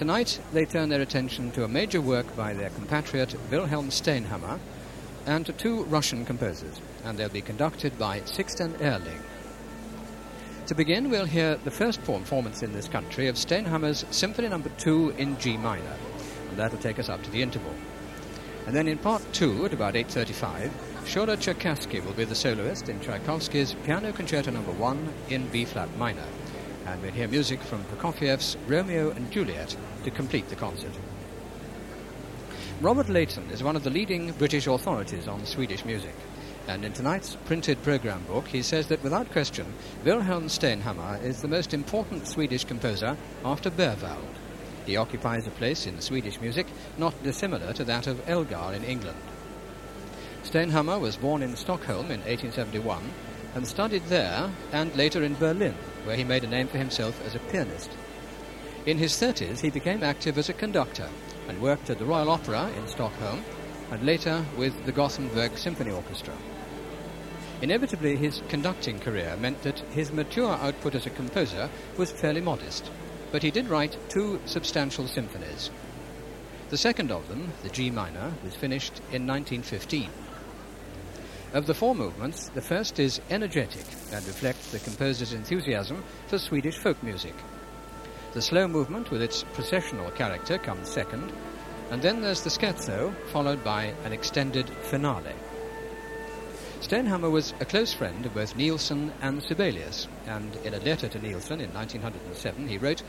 Tonight, they turn their attention to a major work by their compatriot Wilhelm Stenhammar and to two Russian composers, and they'll be conducted by Sixten Ehrling. To begin, we'll hear the first performance in this country of Stenhammar's Symphony No. 2 in G minor, and that'll take us up to the interval. And then in part two, at about 8.35, Shura Cherkassky will be the soloist in Tchaikovsky's Piano Concerto No. 1 in B-flat minor. And we'll hear music from Prokofiev's Romeo and Juliet to complete the concert. Robert Layton is one of the leading British authorities on Swedish music. And in tonight's printed program book, he says that without question, Wilhelm Stenhammar is the most important Swedish composer after Berwald. He occupies a place in Swedish music not dissimilar to that of Elgar in England. Stenhammar was born in Stockholm in 1871 and studied there and later in Berlin, where he made a name for himself as a pianist. In his 30s, he became active as a conductor and worked at the Royal Opera in Stockholm and later with the Gothenburg Symphony Orchestra. Inevitably, his conducting career meant that his mature output as a composer was fairly modest, but he did write two substantial symphonies. The second of them, the G minor, was finished in 1915. Of the four movements, the first is energetic and reflects the composer's enthusiasm for Swedish folk music. The slow movement with its processional character comes second, and then there's the scherzo, followed by an extended finale. Stenhammar was a close friend of both Nielsen and Sibelius, and in a letter to Nielsen in 1907 he wrote,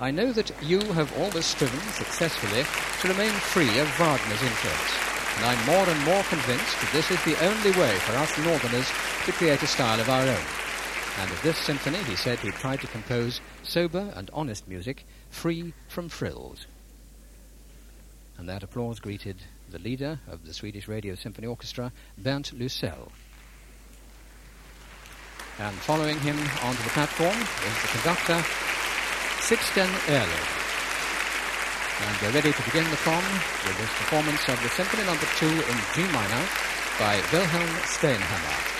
I know that you have always striven successfully to remain free of Wagner's influence, and I'm more and more convinced that this is the only way for us Northerners to create a style of our own. And of this symphony, he said he tried to compose sober and honest music, free from frills. And that applause greeted the leader of the Swedish Radio Symphony Orchestra, Bernt Lysell. And following him onto the platform is the conductor, Sixten Ehrling. And we're ready to begin the con with this performance of the Symphony Number no. 2 in G minor by Wilhelm Stenhammar.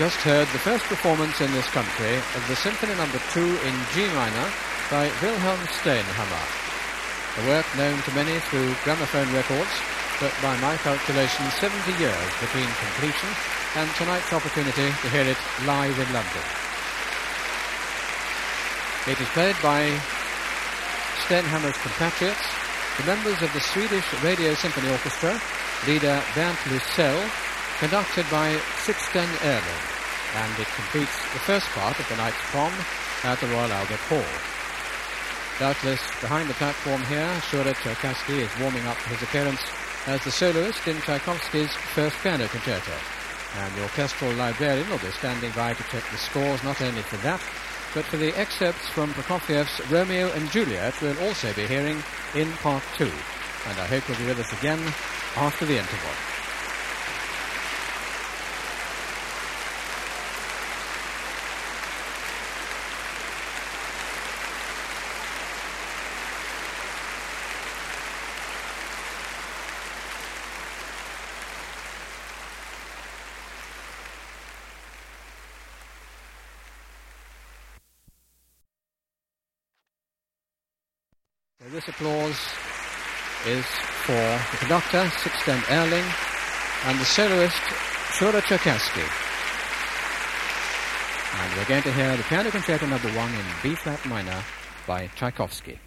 Just heard the first performance in this country of the Symphony No. 2 in G minor by Wilhelm Stenhammar. A work known to many through gramophone records, but by my calculation 70 years between completion and tonight's opportunity to hear it live in London. It is played by Stenhammar's compatriots, the members of the Swedish Radio Symphony Orchestra, leader Bernt Lysell, conducted by Sixten Ehrling, and it completes the first part of the night's prom at uh, the Royal Albert Hall. Doubtless, behind the platform here, Shura Cherkassky is warming up his appearance as the soloist in Tchaikovsky's first piano concerto, and the orchestral librarian will be standing by to check the scores not only for that, but for the excerpts from Prokofiev's Romeo and Juliet we'll also be hearing in part two. And I hope you'll be with us again after the interval. This applause is for the conductor, Sixten Ehrling, and the soloist, Shura Cherkassky. And we're going to hear the Piano Concerto Number 1 in B-flat minor by Tchaikovsky.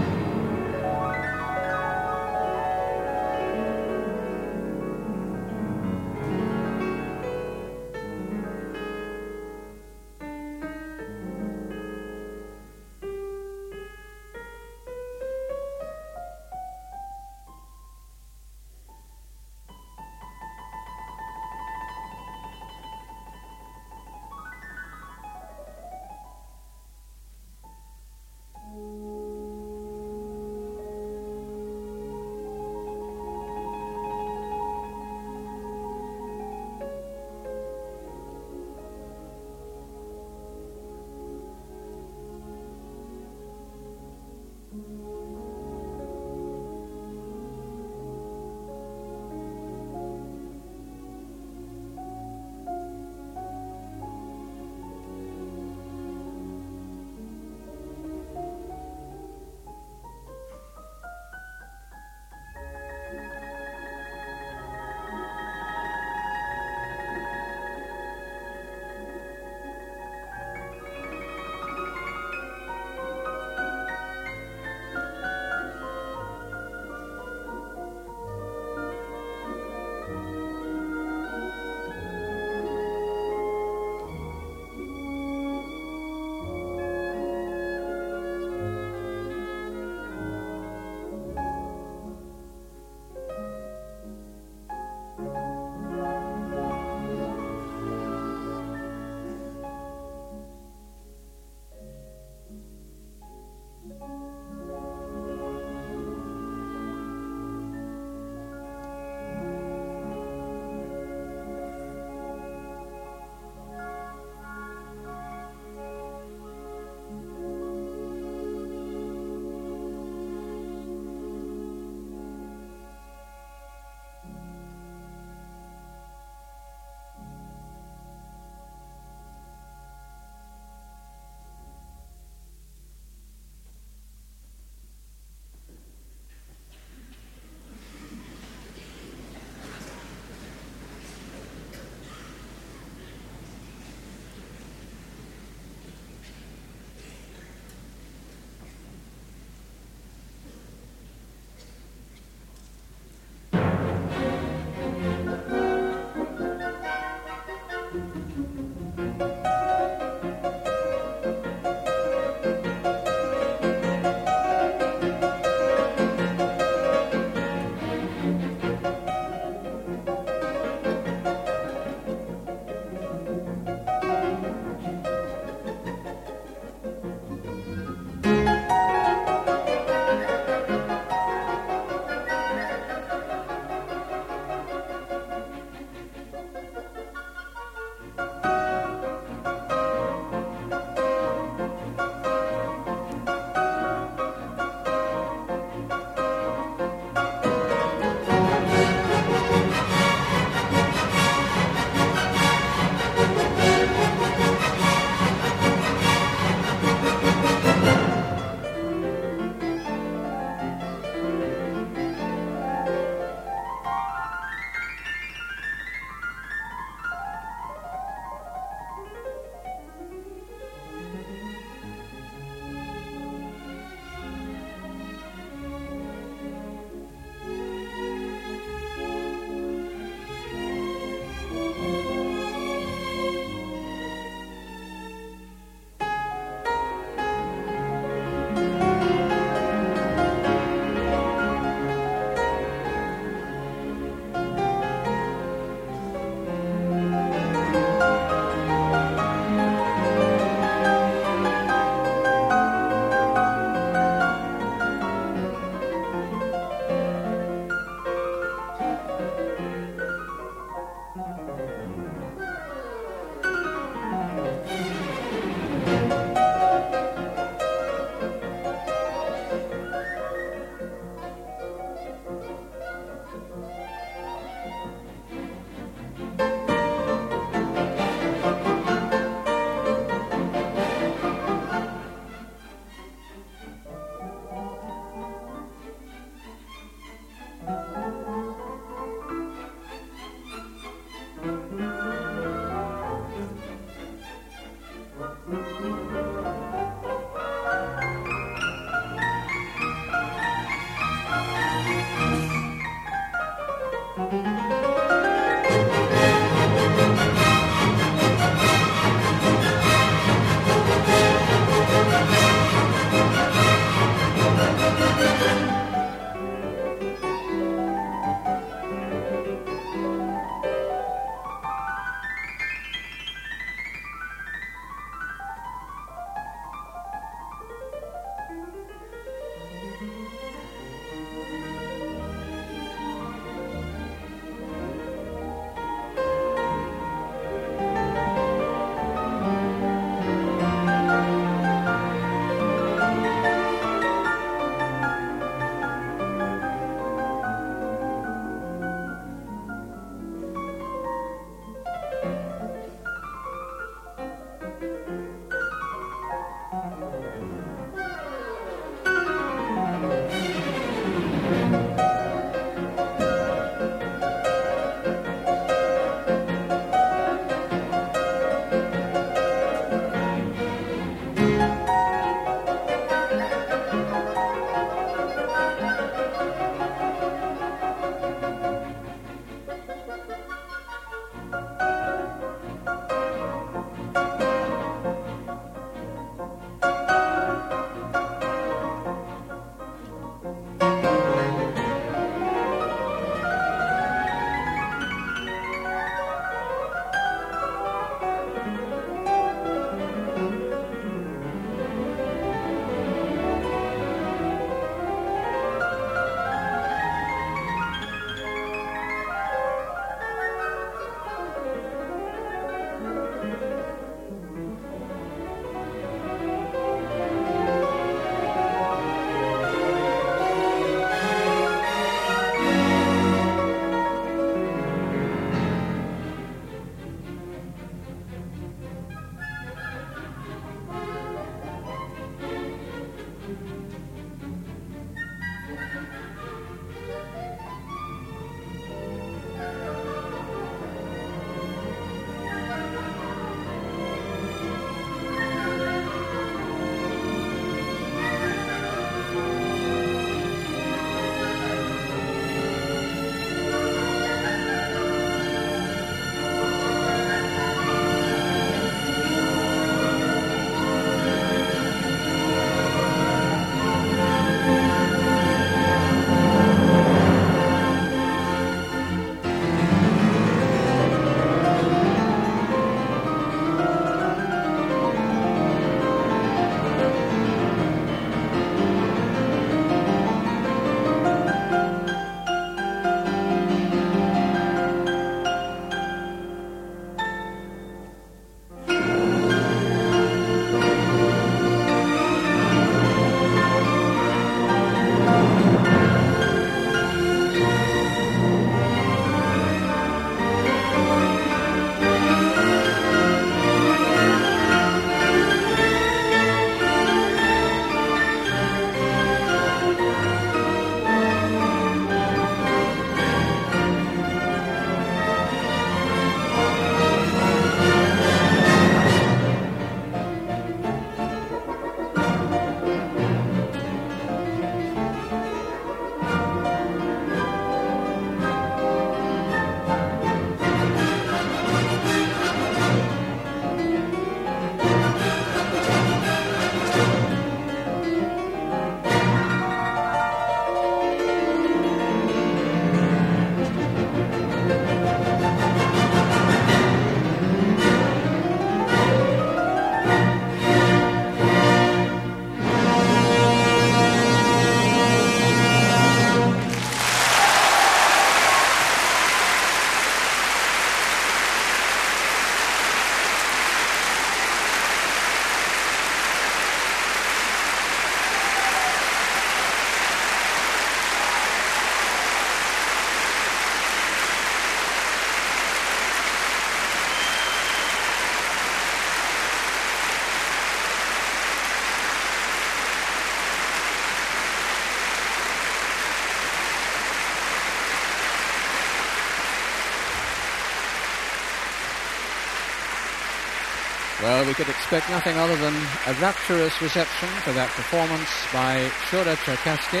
We could expect nothing other than a rapturous reception for that performance by Shura Cherkassky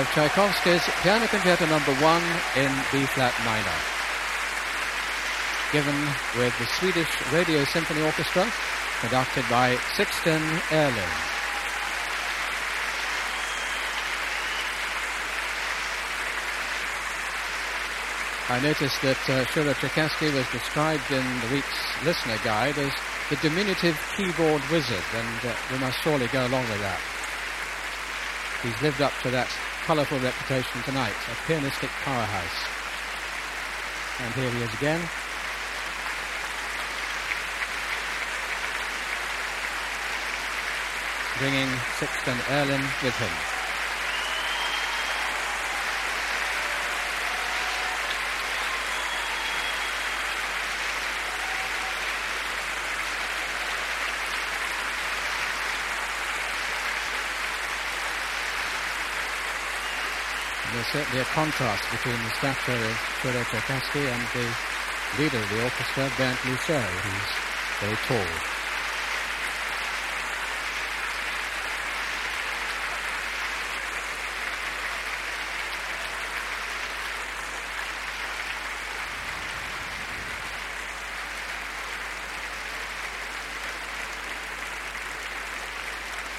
of Tchaikovsky's Piano Concerto Number One in B-flat minor, given with the Swedish Radio Symphony Orchestra, conducted by Sixten Ehrling. I noticed that uh, Shura Cherkassky was described in the week's listener guide as the diminutive keyboard wizard, and uh, we must surely go along with that. He's lived up to that colourful reputation tonight, a pianistic powerhouse. And here he is again. Bringing Sixten Ehrling with him. Certainly a contrast between the stature of Fyodor Cherkassky and the leader of the orchestra, Bernd Lucero, who's very tall.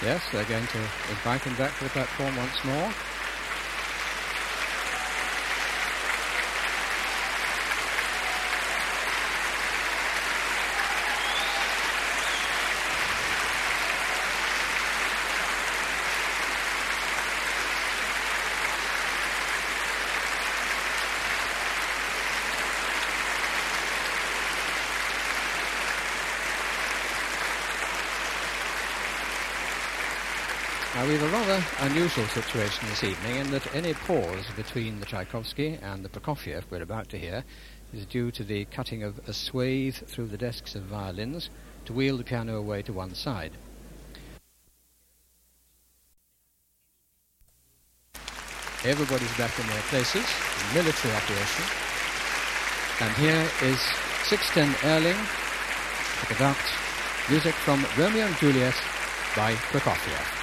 Yes, they're going to invite him back to the platform once more. Rather unusual situation this evening in that any pause between the Tchaikovsky and the Prokofiev we're about to hear is due to the cutting of a swathe through the desks of violins to wheel the piano away to one side. Everybody's back in their places. Military operation. And here is Sixten Ehrling to conduct music from Romeo and Juliet by Prokofiev.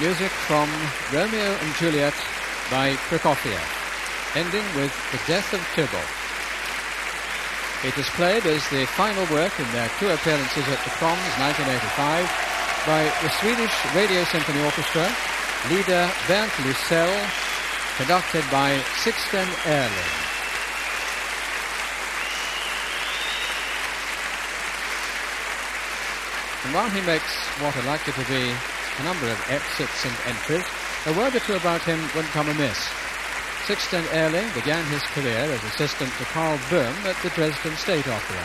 Music from Romeo and Juliet by Prokofiev, ending with The Death of Tybalt. It is played as the final work in their two appearances at the Proms 1985 by the Swedish Radio Symphony Orchestra, leader Bernt Lysell, conducted by Sixten Ehrling. And while he makes what are likely to be a number of exits and entries, a word or two about him wouldn't come amiss. Sixten Ehrling began his career as assistant to Karl Böhm at the Dresden State Opera.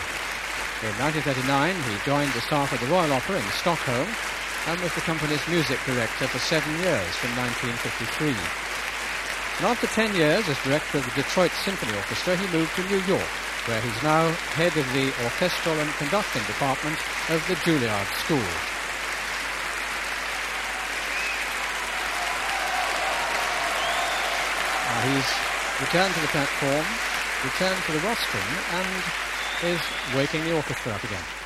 In 1939, he joined the staff of the Royal Opera in Stockholm and was the company's music director for seven years from 1953. And after ten years as director of the Detroit Symphony Orchestra, he moved to New York, where he's now head of the orchestral and conducting department of the Juilliard School. He's returned to the platform, returned to the rostrum, and is waking the orchestra up again.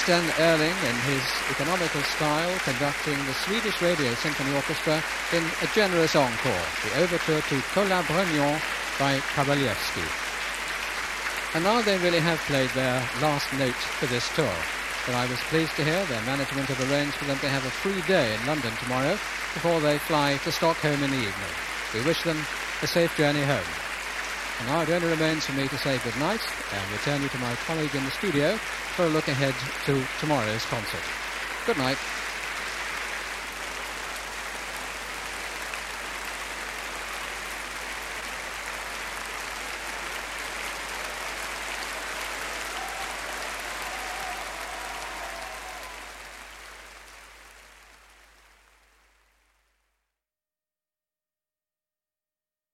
Sixten Ehrling in his economical style conducting the Swedish Radio Symphony Orchestra in a generous encore, the overture to Colas by Kabalevsky. And now they really have played their last note for this tour. But I was pleased to hear their management have arranged for them to have a free day in London tomorrow before they fly to Stockholm in the evening. We wish them a safe journey home. And now it only remains for me to say good night and return you to my colleague in the studio for a look ahead to tomorrow's concert. Good night.